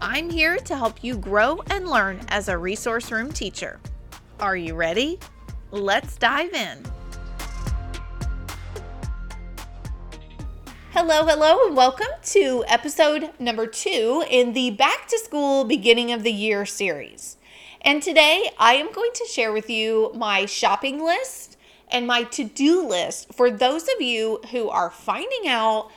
I'm here to help you grow and learn as a resource room teacher. Are you ready? Let's dive in. Hello, hello, and welcome to episode number two in the Back to School Beginning of the Year series. And today I am going to share with you my shopping list and my to do list for those of you who are finding out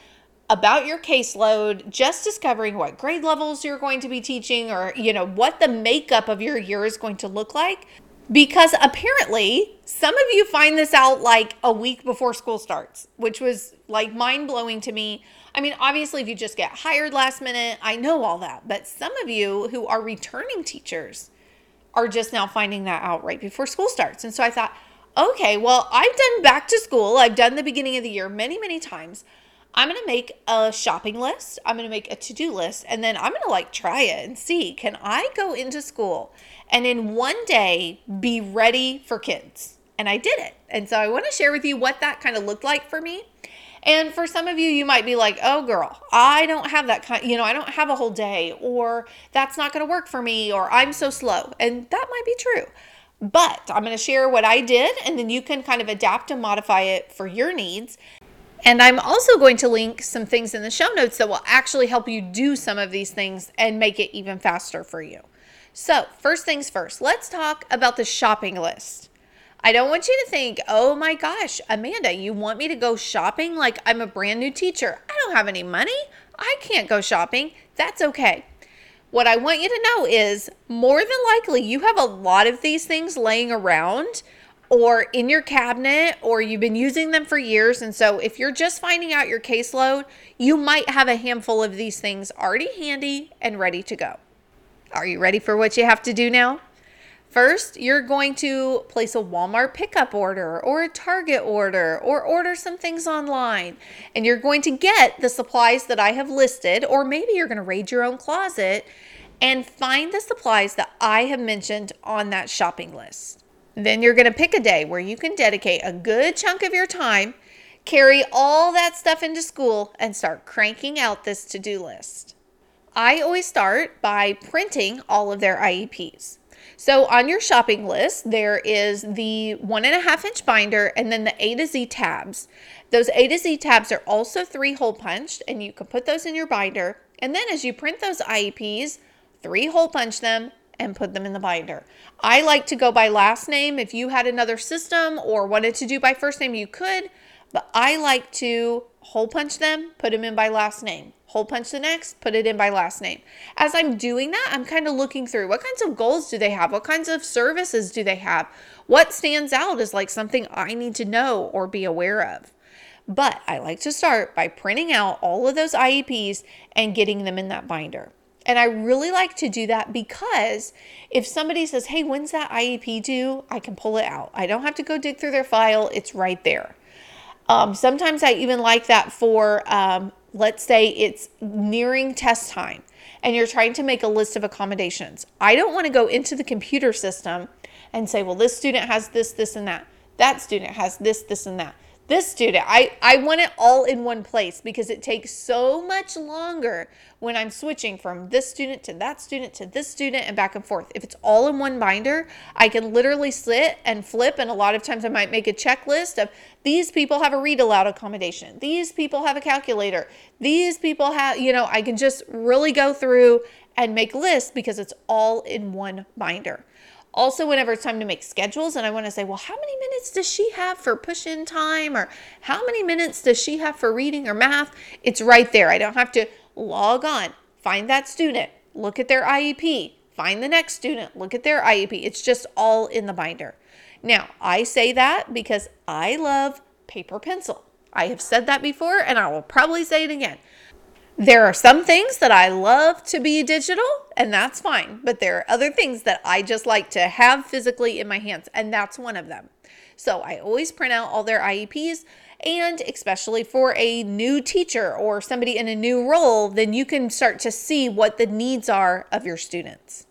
about your caseload, just discovering what grade levels you're going to be teaching or, you know, what the makeup of your year is going to look like. Because apparently, some of you find this out like a week before school starts, which was like mind blowing to me. I mean, obviously, if you just get hired last minute, I know all that. But some of you who are returning teachers are just now finding that out right before school starts. And so I thought, okay, well, I've done back to school, I've done the beginning of the year many, many times. I'm going to make a shopping list. I'm going to make a to do list. And then I'm going to like try it and see can I go into school and in one day be ready for kids? And I did it. And so I want to share with you what that kind of looked like for me. And for some of you, you might be like, oh, girl, I don't have that kind, you know, I don't have a whole day, or that's not going to work for me, or I'm so slow. And that might be true. But I'm going to share what I did, and then you can kind of adapt and modify it for your needs. And I'm also going to link some things in the show notes that will actually help you do some of these things and make it even faster for you. So, first things first, let's talk about the shopping list. I don't want you to think, oh my gosh, Amanda, you want me to go shopping like I'm a brand new teacher. I don't have any money. I can't go shopping. That's okay. What I want you to know is more than likely you have a lot of these things laying around or in your cabinet or you've been using them for years. And so if you're just finding out your caseload, you might have a handful of these things already handy and ready to go. Are you ready for what you have to do now? First, you're going to place a Walmart pickup order or a Target order or order some things online. And you're going to get the supplies that I have listed, or maybe you're going to raid your own closet and find the supplies that I have mentioned on that shopping list. Then you're going to pick a day where you can dedicate a good chunk of your time, carry all that stuff into school, and start cranking out this to do list. I always start by printing all of their IEPs. So on your shopping list, there is the one and a half inch binder and then the A to Z tabs. Those A to Z tabs are also three hole punched, and you can put those in your binder. And then as you print those IEPs, three hole punch them and put them in the binder. I like to go by last name. If you had another system or wanted to do by first name, you could, but I like to hole punch them, put them in by last name. Hole punch the next, put it in by last name. As I'm doing that, I'm kind of looking through what kinds of goals do they have? What kinds of services do they have? What stands out is like something I need to know or be aware of? But I like to start by printing out all of those IEPs and getting them in that binder. And I really like to do that because if somebody says, hey, when's that IEP due? I can pull it out. I don't have to go dig through their file, it's right there. Um, sometimes I even like that for, um, let's say it's nearing test time and you're trying to make a list of accommodations. I don't want to go into the computer system and say, well, this student has this, this, and that. That student has this, this, and that this student i i want it all in one place because it takes so much longer when i'm switching from this student to that student to this student and back and forth. If it's all in one binder i can literally sit and flip and a lot of times i might make a checklist of these people have a read aloud accommodation. These people have a calculator. These people have you know i can just really go through and make lists because it's all in one binder also, whenever it's time to make schedules, and I want to say, well, how many minutes does she have for push in time? Or how many minutes does she have for reading or math? It's right there. I don't have to log on, find that student, look at their IEP, find the next student, look at their IEP. It's just all in the binder. Now, I say that because I love paper pencil. I have said that before, and I will probably say it again. There are some things that I love to be digital, and that's fine. But there are other things that I just like to have physically in my hands, and that's one of them. So I always print out all their IEPs, and especially for a new teacher or somebody in a new role, then you can start to see what the needs are of your students.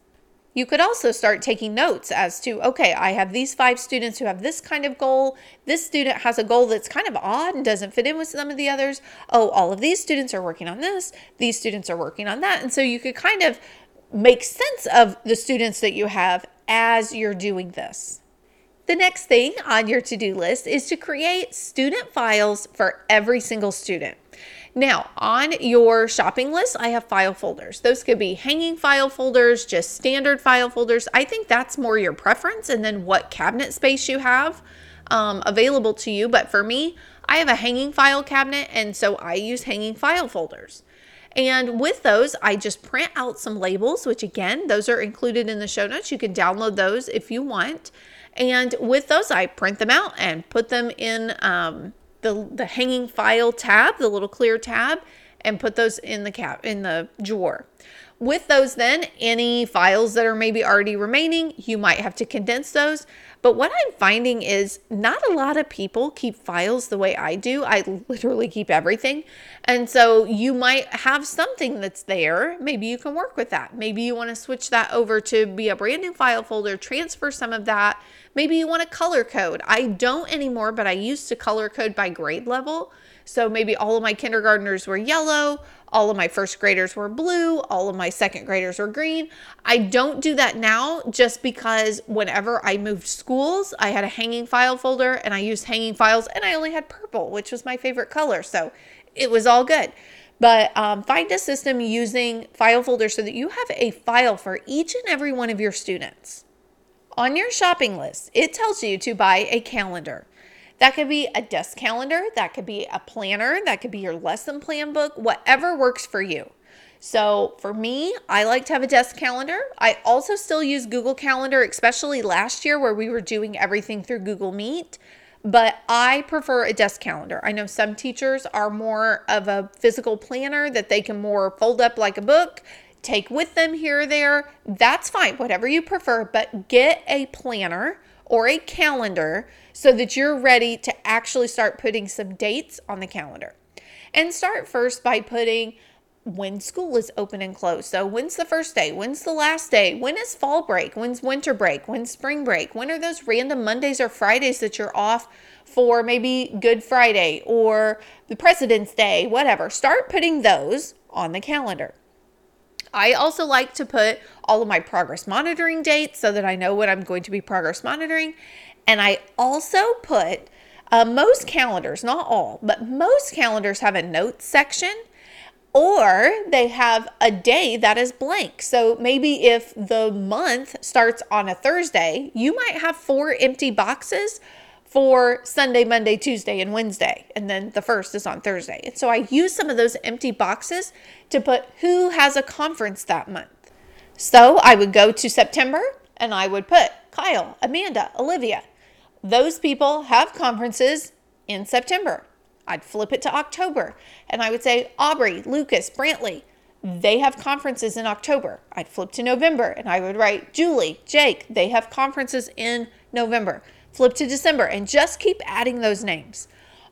You could also start taking notes as to, okay, I have these five students who have this kind of goal. This student has a goal that's kind of odd and doesn't fit in with some of the others. Oh, all of these students are working on this. These students are working on that. And so you could kind of make sense of the students that you have as you're doing this. The next thing on your to do list is to create student files for every single student. Now, on your shopping list, I have file folders. Those could be hanging file folders, just standard file folders. I think that's more your preference and then what cabinet space you have um, available to you. But for me, I have a hanging file cabinet, and so I use hanging file folders. And with those, I just print out some labels, which again, those are included in the show notes. You can download those if you want. And with those, I print them out and put them in um, the, the hanging file tab, the little clear tab, and put those in the cap in the drawer. With those then, any files that are maybe already remaining, you might have to condense those. But what I'm finding is not a lot of people keep files the way I do. I literally keep everything. And so you might have something that's there. Maybe you can work with that. Maybe you want to switch that over to be a brand new file folder, transfer some of that. Maybe you want to color code. I don't anymore, but I used to color code by grade level. So maybe all of my kindergartners were yellow, all of my first graders were blue, all of my second graders were green. I don't do that now just because whenever I moved schools, I had a hanging file folder and I used hanging files and I only had purple, which was my favorite color. So it was all good. But um, find a system using file folders so that you have a file for each and every one of your students. On your shopping list, it tells you to buy a calendar. That could be a desk calendar, that could be a planner, that could be your lesson plan book, whatever works for you. So for me, I like to have a desk calendar. I also still use Google Calendar, especially last year where we were doing everything through Google Meet. But I prefer a desk calendar. I know some teachers are more of a physical planner that they can more fold up like a book, take with them here or there. That's fine, whatever you prefer, but get a planner or a calendar so that you're ready to actually start putting some dates on the calendar. And start first by putting when school is open and closed. So, when's the first day? When's the last day? When is fall break? When's winter break? When's spring break? When are those random Mondays or Fridays that you're off for maybe Good Friday or the President's Day, whatever? Start putting those on the calendar. I also like to put all of my progress monitoring dates so that I know when I'm going to be progress monitoring. And I also put uh, most calendars, not all, but most calendars have a notes section or they have a day that is blank. So maybe if the month starts on a Thursday, you might have four empty boxes for Sunday, Monday, Tuesday, and Wednesday. And then the first is on Thursday. And so I use some of those empty boxes to put who has a conference that month. So I would go to September and I would put Kyle, Amanda, Olivia. Those people have conferences in September. I'd flip it to October and I would say Aubrey, Lucas, Brantley. They have conferences in October. I'd flip to November and I would write Julie, Jake. They have conferences in November. Flip to December and just keep adding those names.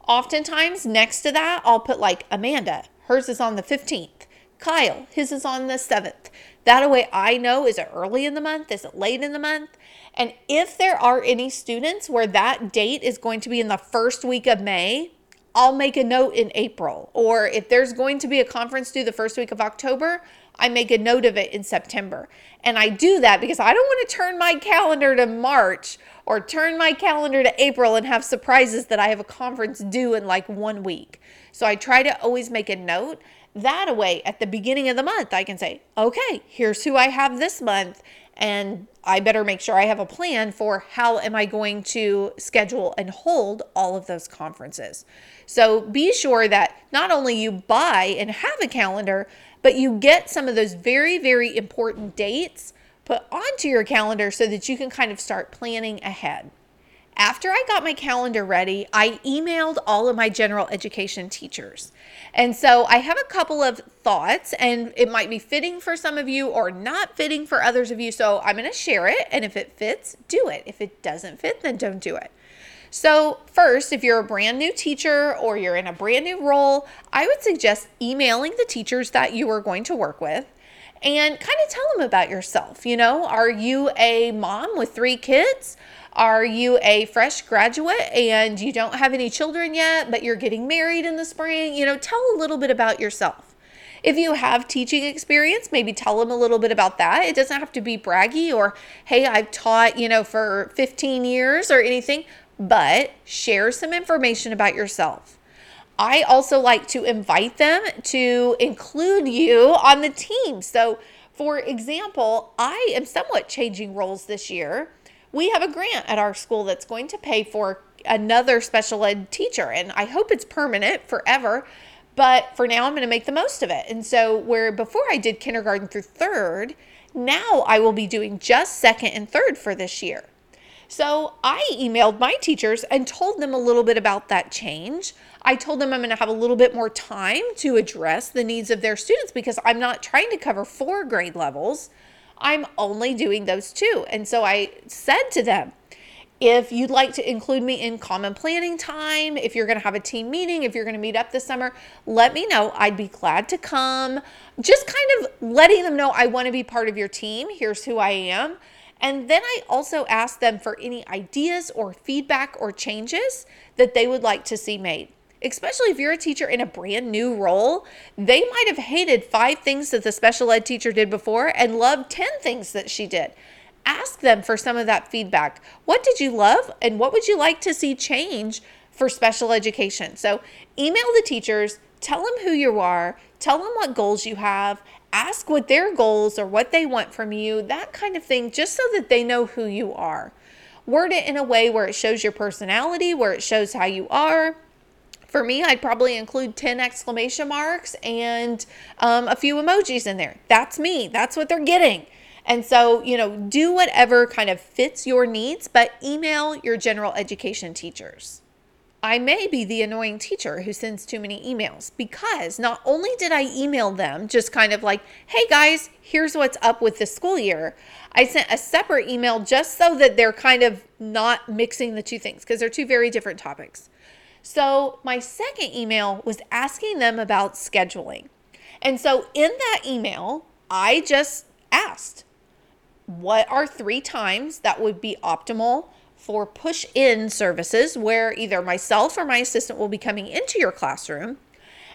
Oftentimes, next to that, I'll put like Amanda. Hers is on the 15th. Kyle, his is on the 7th. That way I know is it early in the month? Is it late in the month? And if there are any students where that date is going to be in the first week of May, I'll make a note in April. Or if there's going to be a conference due the first week of October, I make a note of it in September. And I do that because I don't want to turn my calendar to March or turn my calendar to April and have surprises that I have a conference due in like one week. So I try to always make a note. That way, at the beginning of the month, I can say, okay, here's who I have this month. And I better make sure I have a plan for how am I going to schedule and hold all of those conferences. So be sure that not only you buy and have a calendar, but you get some of those very, very important dates put onto your calendar so that you can kind of start planning ahead. after I got my calendar ready, I emailed all of my general education teachers. And so I have a couple of thoughts, and it might be fitting for some of you or not fitting for others of you. So I'm going to share it. And if it fits, do it. If it doesn't fit, then don't do it. So, first, if you're a brand new teacher or you're in a brand new role, I would suggest emailing the teachers that you are going to work with and kind of tell them about yourself. You know, are you a mom with three kids? Are you a fresh graduate and you don't have any children yet, but you're getting married in the spring? You know, tell a little bit about yourself. If you have teaching experience, maybe tell them a little bit about that. It doesn't have to be braggy or, hey, I've taught, you know, for 15 years or anything, but share some information about yourself. I also like to invite them to include you on the team. So, for example, I am somewhat changing roles this year we have a grant at our school that's going to pay for another special ed teacher. And I hope it's permanent forever. But for now, I'm going to make the most of it. And so, where before I did kindergarten through third, now I will be doing just second and third for this year. So I emailed my teachers and told them a little bit about that change. I told them I'm going to have a little bit more time to address the needs of their students because I'm not trying to cover four grade levels. I'm only doing those two. And so I said to them, if you'd like to include me in common planning time, if you're going to have a team meeting, if you're going to meet up this summer, let me know. I'd be glad to come. Just kind of letting them know I want to be part of your team. Here's who I am. And then I also asked them for any ideas or feedback or changes that they would like to see made especially if you're a teacher in a brand new role, they might have hated five things that the special ed teacher did before and loved 10 things that she did. Ask them for some of that feedback. What did you love and what would you like to see change for special education? So, email the teachers, tell them who you are, tell them what goals you have, ask what their goals or what they want from you, that kind of thing, just so that they know who you are. Word it in a way where it shows your personality, where it shows how you are for me, I'd probably include 10 exclamation marks and um, a few emojis in there. That's me. That's what they're getting. And so, you know, do whatever kind of fits your needs, but email your general education teachers. I may be the annoying teacher who sends too many emails because not only did I email them just kind of like, hey guys, here's what's up with the school year, I sent a separate email just so that they're kind of not mixing the two things because they're two very different topics. So, my second email was asking them about scheduling. And so, in that email, I just asked, what are three times that would be optimal for push in services where either myself or my assistant will be coming into your classroom?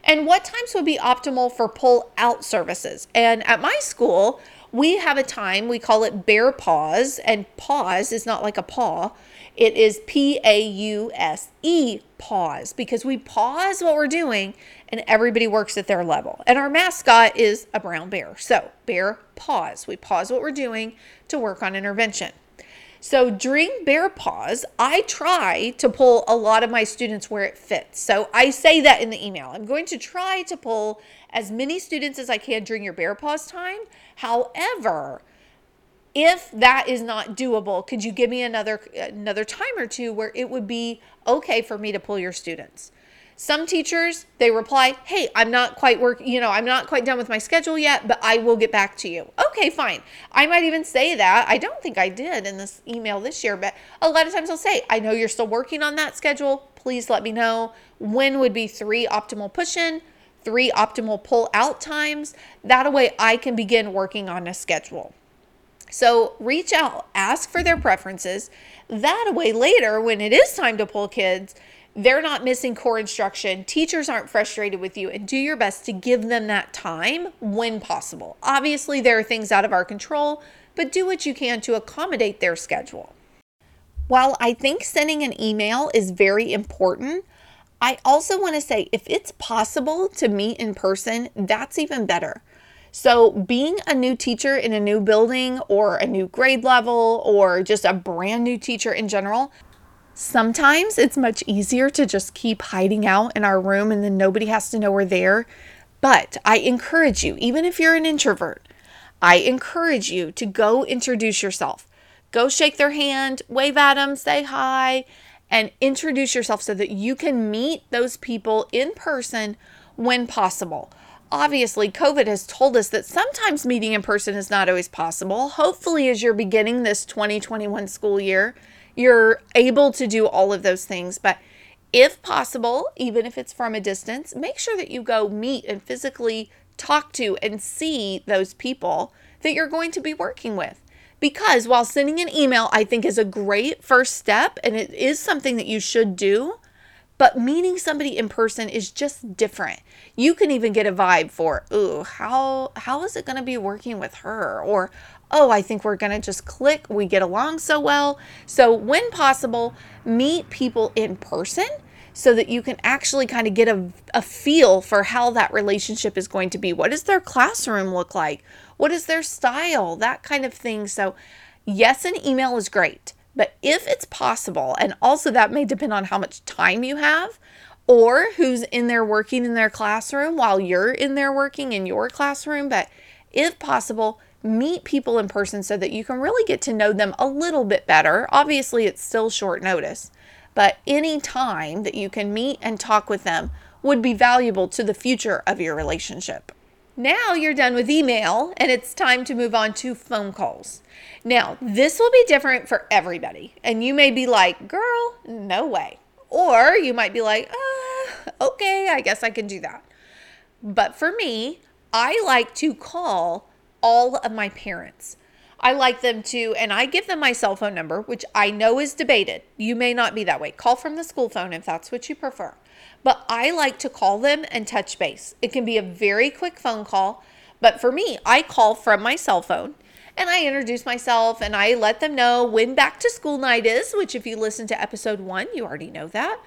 And what times would be optimal for pull out services? And at my school, we have a time, we call it bear pause, and pause is not like a paw. It is P A U S E, pause, because we pause what we're doing and everybody works at their level. And our mascot is a brown bear. So, bear pause. We pause what we're doing to work on intervention. So during bear pause, I try to pull a lot of my students where it fits. So I say that in the email. I'm going to try to pull as many students as I can during your bear pause time. However, if that is not doable, could you give me another another time or two where it would be okay for me to pull your students? Some teachers, they reply, "Hey, I'm not quite work, you know, I'm not quite done with my schedule yet, but I will get back to you." Okay, fine. I might even say that. I don't think I did in this email this year, but a lot of times I'll say, "I know you're still working on that schedule. Please let me know when would be 3 optimal push-in, 3 optimal pull-out times. That way I can begin working on a schedule." So reach out, ask for their preferences. That way, later, when it is time to pull kids, they're not missing core instruction. Teachers aren't frustrated with you, and do your best to give them that time when possible. Obviously, there are things out of our control, but do what you can to accommodate their schedule. While I think sending an email is very important, I also want to say if it's possible to meet in person, that's even better. So, being a new teacher in a new building or a new grade level or just a brand new teacher in general, Sometimes it's much easier to just keep hiding out in our room and then nobody has to know we're there. But I encourage you, even if you're an introvert, I encourage you to go introduce yourself. Go shake their hand, wave at them, say hi, and introduce yourself so that you can meet those people in person when possible. Obviously, COVID has told us that sometimes meeting in person is not always possible. Hopefully, as you're beginning this 2021 school year, you're able to do all of those things. But if possible, even if it's from a distance, make sure that you go meet and physically talk to and see those people that you're going to be working with. Because while sending an email, I think, is a great first step and it is something that you should do, but meeting somebody in person is just different. You can even get a vibe for, ooh, how how is it going to be working with her? Or, oh, I think we're going to just click. We get along so well. So, when possible, meet people in person so that you can actually kind of get a, a feel for how that relationship is going to be. What does their classroom look like? What is their style? That kind of thing. So, yes, an email is great, but if it's possible, and also that may depend on how much time you have or who's in there working in their classroom while you're in there working in your classroom, but if possible, meet people in person so that you can really get to know them a little bit better. Obviously, it's still short notice, but any time that you can meet and talk with them would be valuable to the future of your relationship. Now you're done with email and it's time to move on to phone calls. Now, this will be different for everybody. And you may be like, girl, no way. Or you might be like, uh, okay, I guess I can do that. But for me, I like to call all of my parents. I like them to, and I give them my cell phone number, which I know is debated. You may not be that way. Call from the school phone if that's what you prefer. But I like to call them and touch base. It can be a very quick phone call. But for me, I call from my cell phone and I introduce myself and I let them know when back to school night is, which, if you listen to episode one, you already know that.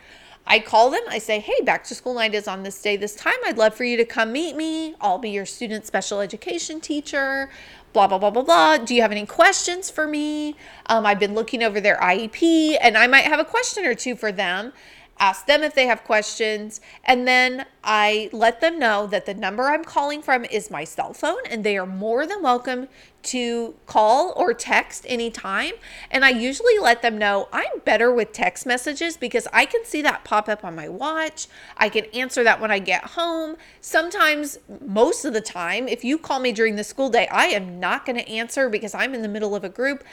I call them, I say, hey, back to school night is on this day, this time. I'd love for you to come meet me. I'll be your student special education teacher blah, blah, blah, blah, blah. Do you have any questions for me? Um, I've been looking over their IEP and I might have a question or two for them ask them if they have questions, and then I let them know that the number I'm calling from is my cell phone, and they are more than welcome to call or text anytime. And I usually let them know I'm better with text messages because I can see that pop up on my watch. I can answer that when I get home. Sometimes, most of the time, if you call me during the school day, I am not going to answer because I'm in the middle of a group.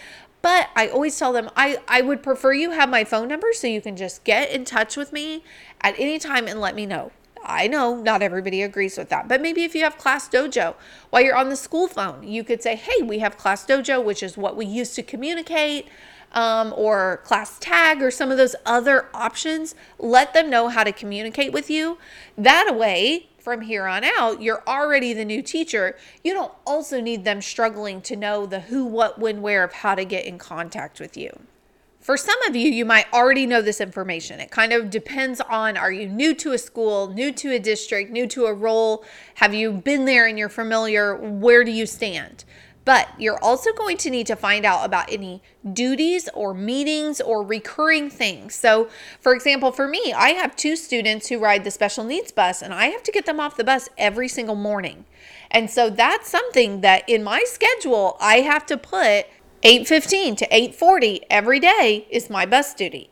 But I always tell them I, I would prefer you have my phone number so you can just get in touch with me at any time and let me know. I know not everybody agrees with that, but maybe if you have Class Dojo while you're on the school phone, you could say, Hey, we have Class Dojo, which is what we use to communicate, um, or Class Tag, or some of those other options. Let them know how to communicate with you. That way, from here on out, you're already the new teacher. You don't also need them struggling to know the who, what, when, where of how to get in contact with you. For some of you, you might already know this information. It kind of depends on are you new to a school, new to a district, new to a role? Have you been there and you're familiar? Where do you stand? But you're also going to need to find out about any duties or meetings or recurring things. So, for example, for me, I have two students who ride the special needs bus, and I have to get them off the bus every single morning. And so that's something that in my schedule, I have to put 8:15 to 8:40 every day is my bus duty.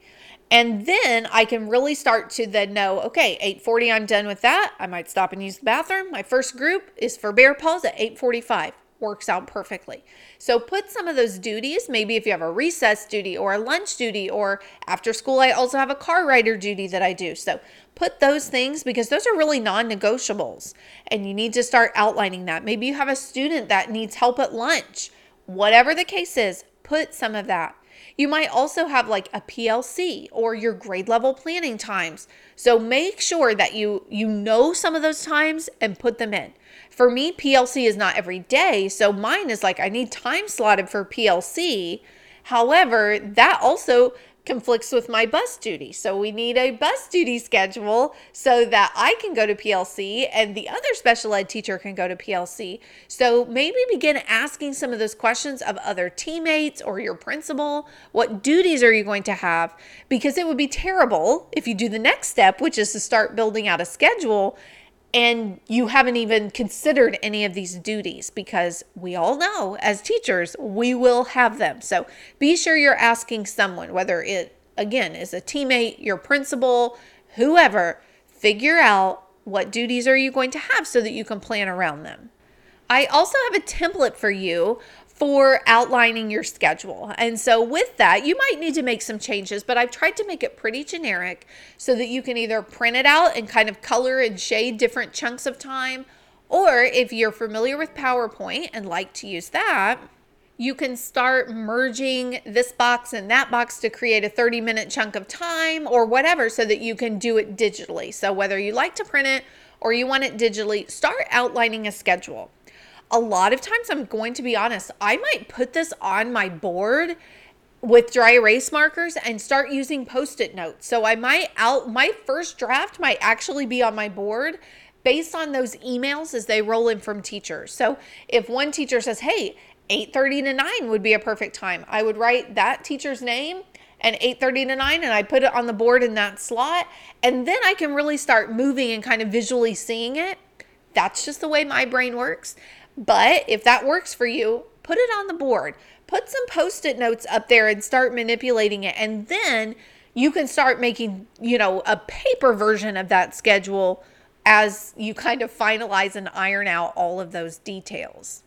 And then I can really start to then know, okay, 8:40 I'm done with that. I might stop and use the bathroom. My first group is for bear pause at 8:45 works out perfectly. So put some of those duties, maybe if you have a recess duty or a lunch duty, or after school, I also have a car rider duty that I do. So put those things because those are really non negotiables and you need to start outlining that. Maybe you have a student that needs help at lunch. Whatever the case is, put some of that. You might also have like a PLC or your grade level planning times. So make sure that you you know some of those times and put them in. For me, PLC is not every day. So mine is like I need time slotted for PLC. However, that also conflicts with my bus duty. So we need a bus duty schedule so that I can go to PLC and the other special ed teacher can go to PLC. So maybe begin asking some of those questions of other teammates or your principal. What duties are you going to have? Because it would be terrible if you do the next step, which is to start building out a schedule and you haven't even considered any of these duties because we all know as teachers we will have them. So be sure you're asking someone, whether it again is a teammate, your principal, whoever, figure out what duties are you going to have so that you can plan around them. I also have a template for you for outlining your schedule. And so, with that, you might need to make some changes, but I've tried to make it pretty generic so that you can either print it out and kind of color and shade different chunks of time, or if you're familiar with PowerPoint and like to use that, you can start merging this box and that box to create a 30 minute chunk of time or whatever so that you can do it digitally. So, whether you like to print it or you want it digitally, start outlining a schedule a lot of times I'm going to be honest, I might put this on my board with dry erase markers and start using post-it notes. So I might out my first draft might actually be on my board based on those emails as they roll in from teachers. So if one teacher says, "Hey, 8:30 to 9 would be a perfect time." I would write that teacher's name and 8:30 to 9 and I put it on the board in that slot and then I can really start moving and kind of visually seeing it. That's just the way my brain works. But if that works for you, put it on the board. Put some post it notes up there and start manipulating it. And then you can start making, you know, a paper version of that schedule as you kind of finalize and iron out all of those details.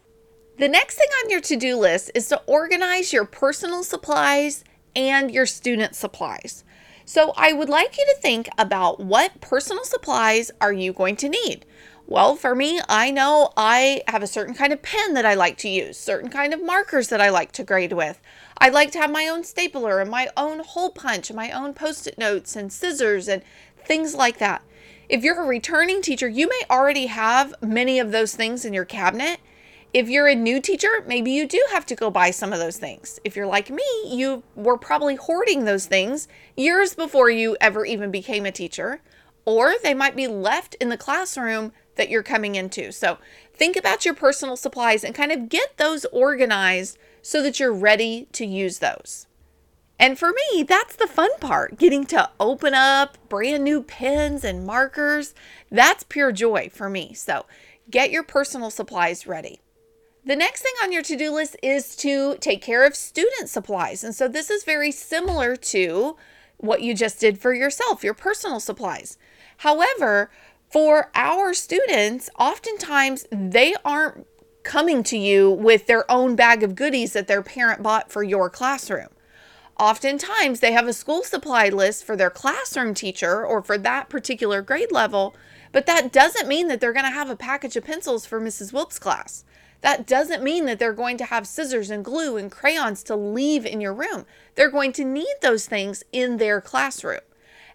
The next thing on your to do list is to organize your personal supplies and your student supplies. So I would like you to think about what personal supplies are you going to need? Well, for me, I know I have a certain kind of pen that I like to use, certain kind of markers that I like to grade with. I like to have my own stapler and my own hole punch and my own post-it notes and scissors and things like that. If you're a returning teacher, you may already have many of those things in your cabinet. If you're a new teacher, maybe you do have to go buy some of those things. If you're like me, you were probably hoarding those things years before you ever even became a teacher, or they might be left in the classroom that you're coming into. So think about your personal supplies and kind of get those organized so that you're ready to use those. And for me, that's the fun part getting to open up brand new pens and markers. That's pure joy for me. So get your personal supplies ready. The next thing on your to do list is to take care of student supplies. And so this is very similar to what you just did for yourself, your personal supplies. However, for our students, oftentimes they aren't coming to you with their own bag of goodies that their parent bought for your classroom. Oftentimes, they have a school supply list for their classroom teacher or for that particular grade level, but that doesn't mean that they're going to have a package of pencils for Mrs. Wilkes' class. That doesn't mean that they're going to have scissors and glue and crayons to leave in your room. They're going to need those things in their classroom.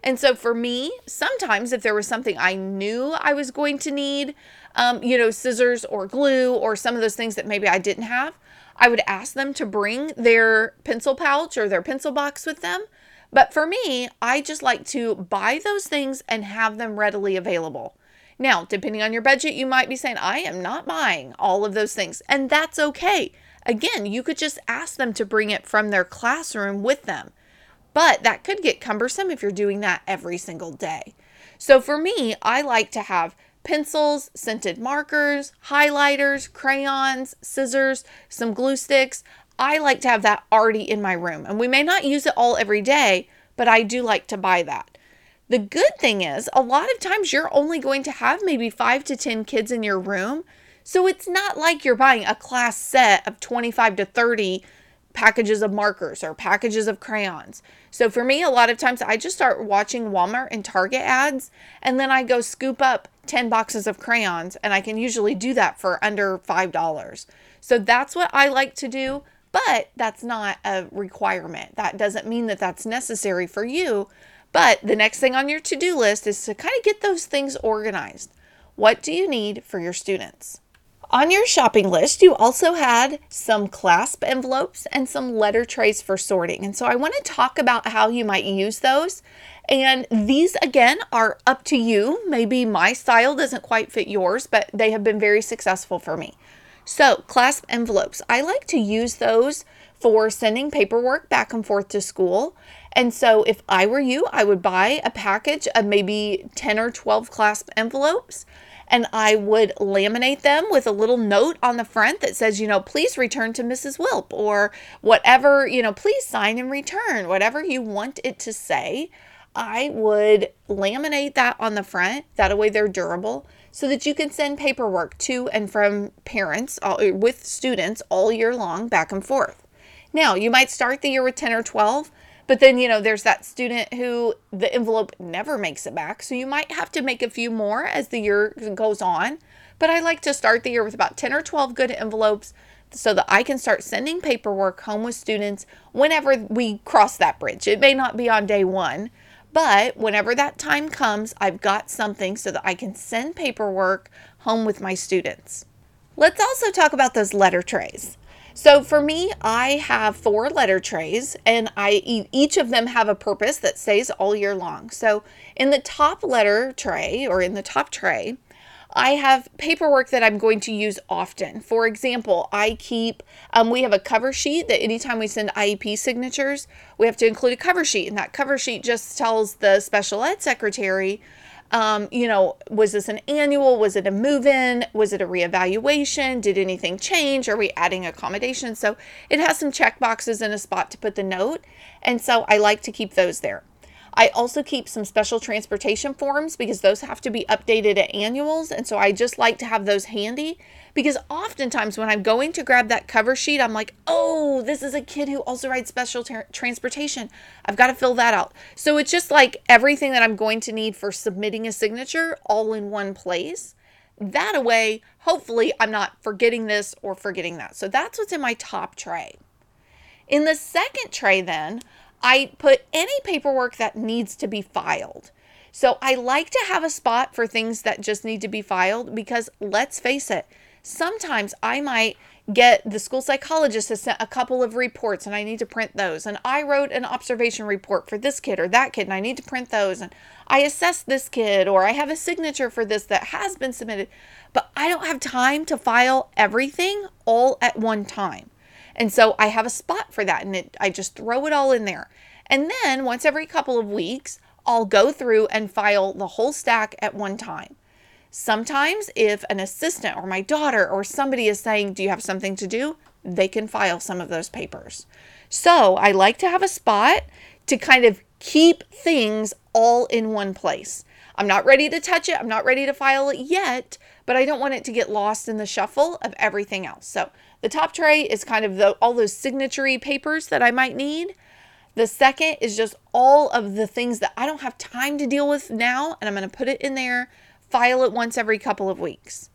And so for me, sometimes if there was something I knew I was going to need, um, you know, scissors or glue or some of those things that maybe I didn't have, I would ask them to bring their pencil pouch or their pencil box with them. But for me, I just like to buy those things and have them readily available. Now, depending on your budget, you might be saying, I am not buying all of those things. And that's okay. Again, you could just ask them to bring it from their classroom with them. But that could get cumbersome if you're doing that every single day. So for me, I like to have pencils, scented markers, highlighters, crayons, scissors, some glue sticks. I like to have that already in my room. And we may not use it all every day, but I do like to buy that. The good thing is, a lot of times you're only going to have maybe five to 10 kids in your room. So it's not like you're buying a class set of 25 to 30 packages of markers or packages of crayons. So for me, a lot of times I just start watching Walmart and Target ads and then I go scoop up 10 boxes of crayons and I can usually do that for under $5. So that's what I like to do, but that's not a requirement. That doesn't mean that that's necessary for you. But the next thing on your to do list is to kind of get those things organized. What do you need for your students? On your shopping list, you also had some clasp envelopes and some letter trays for sorting. And so I want to talk about how you might use those. And these, again, are up to you. Maybe my style doesn't quite fit yours, but they have been very successful for me. So, clasp envelopes, I like to use those for sending paperwork back and forth to school. And so, if I were you, I would buy a package of maybe 10 or 12 clasp envelopes and I would laminate them with a little note on the front that says, you know, please return to Mrs. Wilp or whatever, you know, please sign and return, whatever you want it to say. I would laminate that on the front. That way they're durable so that you can send paperwork to and from parents all, with students all year long back and forth. Now, you might start the year with 10 or 12, but then, you know, there's that student who the envelope never makes it back. So you might have to make a few more as the year goes on. But I like to start the year with about 10 or 12 good envelopes so that I can start sending paperwork home with students whenever we cross that bridge. It may not be on day one, but whenever that time comes, I've got something so that I can send paperwork home with my students. Let's also talk about those letter trays. So for me, I have four letter trays and I each of them have a purpose that stays all year long. So in the top letter tray or in the top tray, I have paperwork that I'm going to use often. For example, I keep, um, we have a cover sheet that anytime we send IEP signatures, we have to include a cover sheet. And that cover sheet just tells the special ed secretary um, you know, was this an annual? Was it a move in? Was it a reevaluation? Did anything change? Are we adding accommodations? So it has some check boxes and a spot to put the note. And so I like to keep those there. I also keep some special transportation forms because those have to be updated at annuals. And so I just like to have those handy because oftentimes when I'm going to grab that cover sheet, I'm like, oh, this is a kid who also rides special transportation. I've got to fill that out. So it's just like everything that I'm going to need for submitting a signature all in one place. That way, hopefully, I'm not forgetting this or forgetting that. So that's what's in my top tray. In the second tray, then, I put any paperwork that needs to be filed. So I like to have a spot for things that just need to be filed because let's face it, sometimes I might get the school psychologist has sent a couple of reports and I need to print those. And I wrote an observation report for this kid or that kid and I need to print those. And I assessed this kid or I have a signature for this that has been submitted. But I don't have time to file everything all at one time. And so I have a spot for that and it, I just throw it all in there. And then once every couple of weeks, I'll go through and file the whole stack at one time. Sometimes, if an assistant or my daughter or somebody is saying, Do you have something to do? they can file some of those papers. So I like to have a spot to kind of keep things all in one place. I'm not ready to touch it. I'm not ready to file it yet, but I don't want it to get lost in the shuffle of everything else. So the top tray is kind of the, all those signatory papers that I might need. The second is just all of the things that I don't have time to deal with now, and I'm going to put it in there file it once every couple of weeks.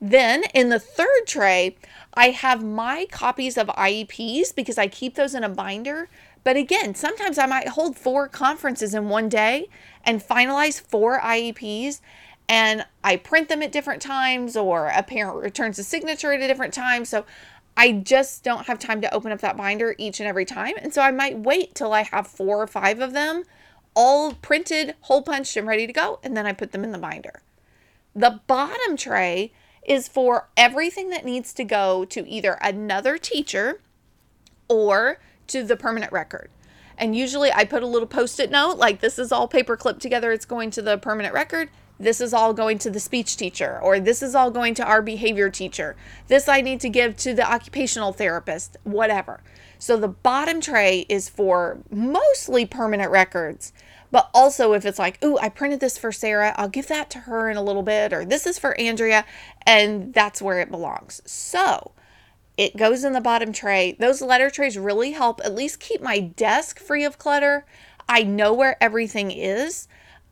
Then in the third tray, I have my copies of IEPs because I keep those in a binder. But again, sometimes I might hold four conferences in one day and finalize four IEPs and I print them at different times or a parent returns a signature at a different time. So I just don't have time to open up that binder each and every time. And so I might wait till I have four or five of them all printed, hole punched, and ready to go. And then I put them in the binder. The bottom tray is for everything that needs to go to either another teacher or to the permanent record. And usually I put a little post it note like this is all paper clipped together, it's going to the permanent record. This is all going to the speech teacher, or this is all going to our behavior teacher. This I need to give to the occupational therapist, whatever. So the bottom tray is for mostly permanent records. But also, if it's like, ooh, I printed this for Sarah, I'll give that to her in a little bit, or this is for Andrea, and that's where it belongs. So it goes in the bottom tray. Those letter trays really help at least keep my desk free of clutter. I know where everything is.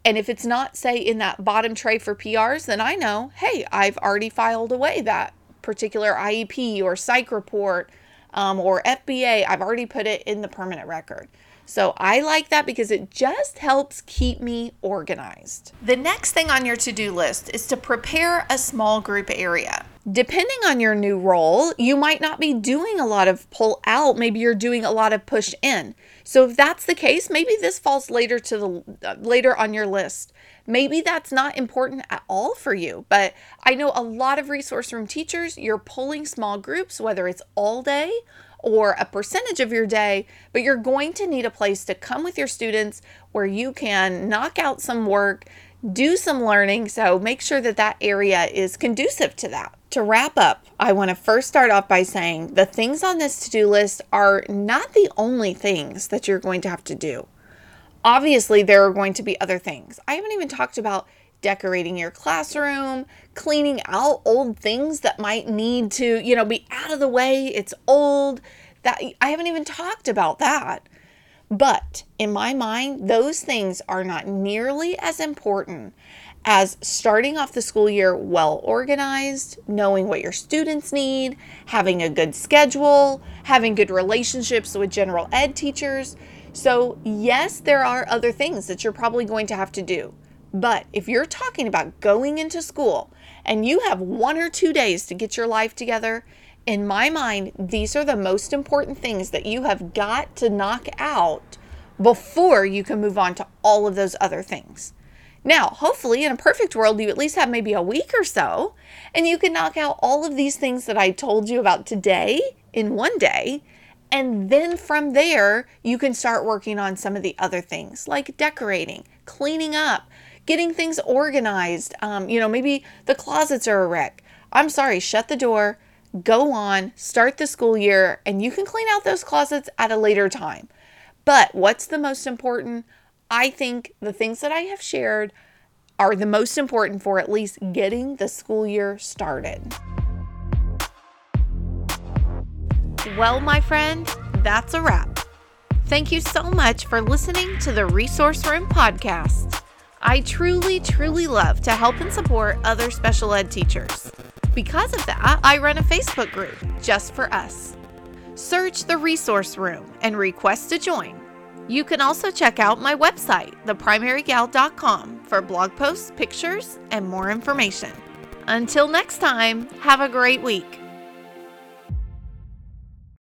And if it's not, say, in that bottom tray for PRs, then I know, hey, I've already filed away that particular IEP or psych report um, or FBA. I've already put it in the permanent record. So I like that because it just helps keep me organized. The next thing on your to do list is to prepare a small group area. Depending on your new role, you might not be doing a lot of pull out. Maybe you're doing a lot of push in. So if that's the case, maybe this falls later to the uh, later on your list. Maybe that's not important at all for you, but I know a lot of resource room teachers, you're pulling small groups whether it's all day or a percentage of your day, but you're going to need a place to come with your students where you can knock out some work, do some learning. So make sure that that area is conducive to that. To wrap up, I want to first start off by saying the things on this to do list are not the only things that you're going to have to do. Obviously, there are going to be other things. I haven't even talked about decorating your classroom, cleaning out old things that might need to, you know, be out of the way. It's old. That I haven't even talked about that. But in my mind, those things are not nearly as important as starting off the school year well organized, knowing what your students need, having a good schedule, having good relationships with general ed teachers. So, yes, there are other things that you're probably going to have to do. But if you're talking about going into school and you have one or two days to get your life together, in my mind, these are the most important things that you have got to knock out before you can move on to all of those other things. Now, hopefully, in a perfect world, you at least have maybe a week or so, and you can knock out all of these things that I told you about today in one day. And then from there, you can start working on some of the other things like decorating, cleaning up, getting things organized. Um, you know, maybe the closets are a wreck. I'm sorry, shut the door, go on, start the school year, and you can clean out those closets at a later time. But what's the most important? I think the things that I have shared are the most important for at least getting the school year started. Well, my friend, that's a wrap. Thank you so much for listening to the Resource Room podcast. I truly, truly love to help and support other special ed teachers. Because of that, I run a Facebook group just for us. Search the Resource Room and request to join you can also check out my website, theprimarygal.com, for blog posts, pictures, and more information. Until next time, have a great week.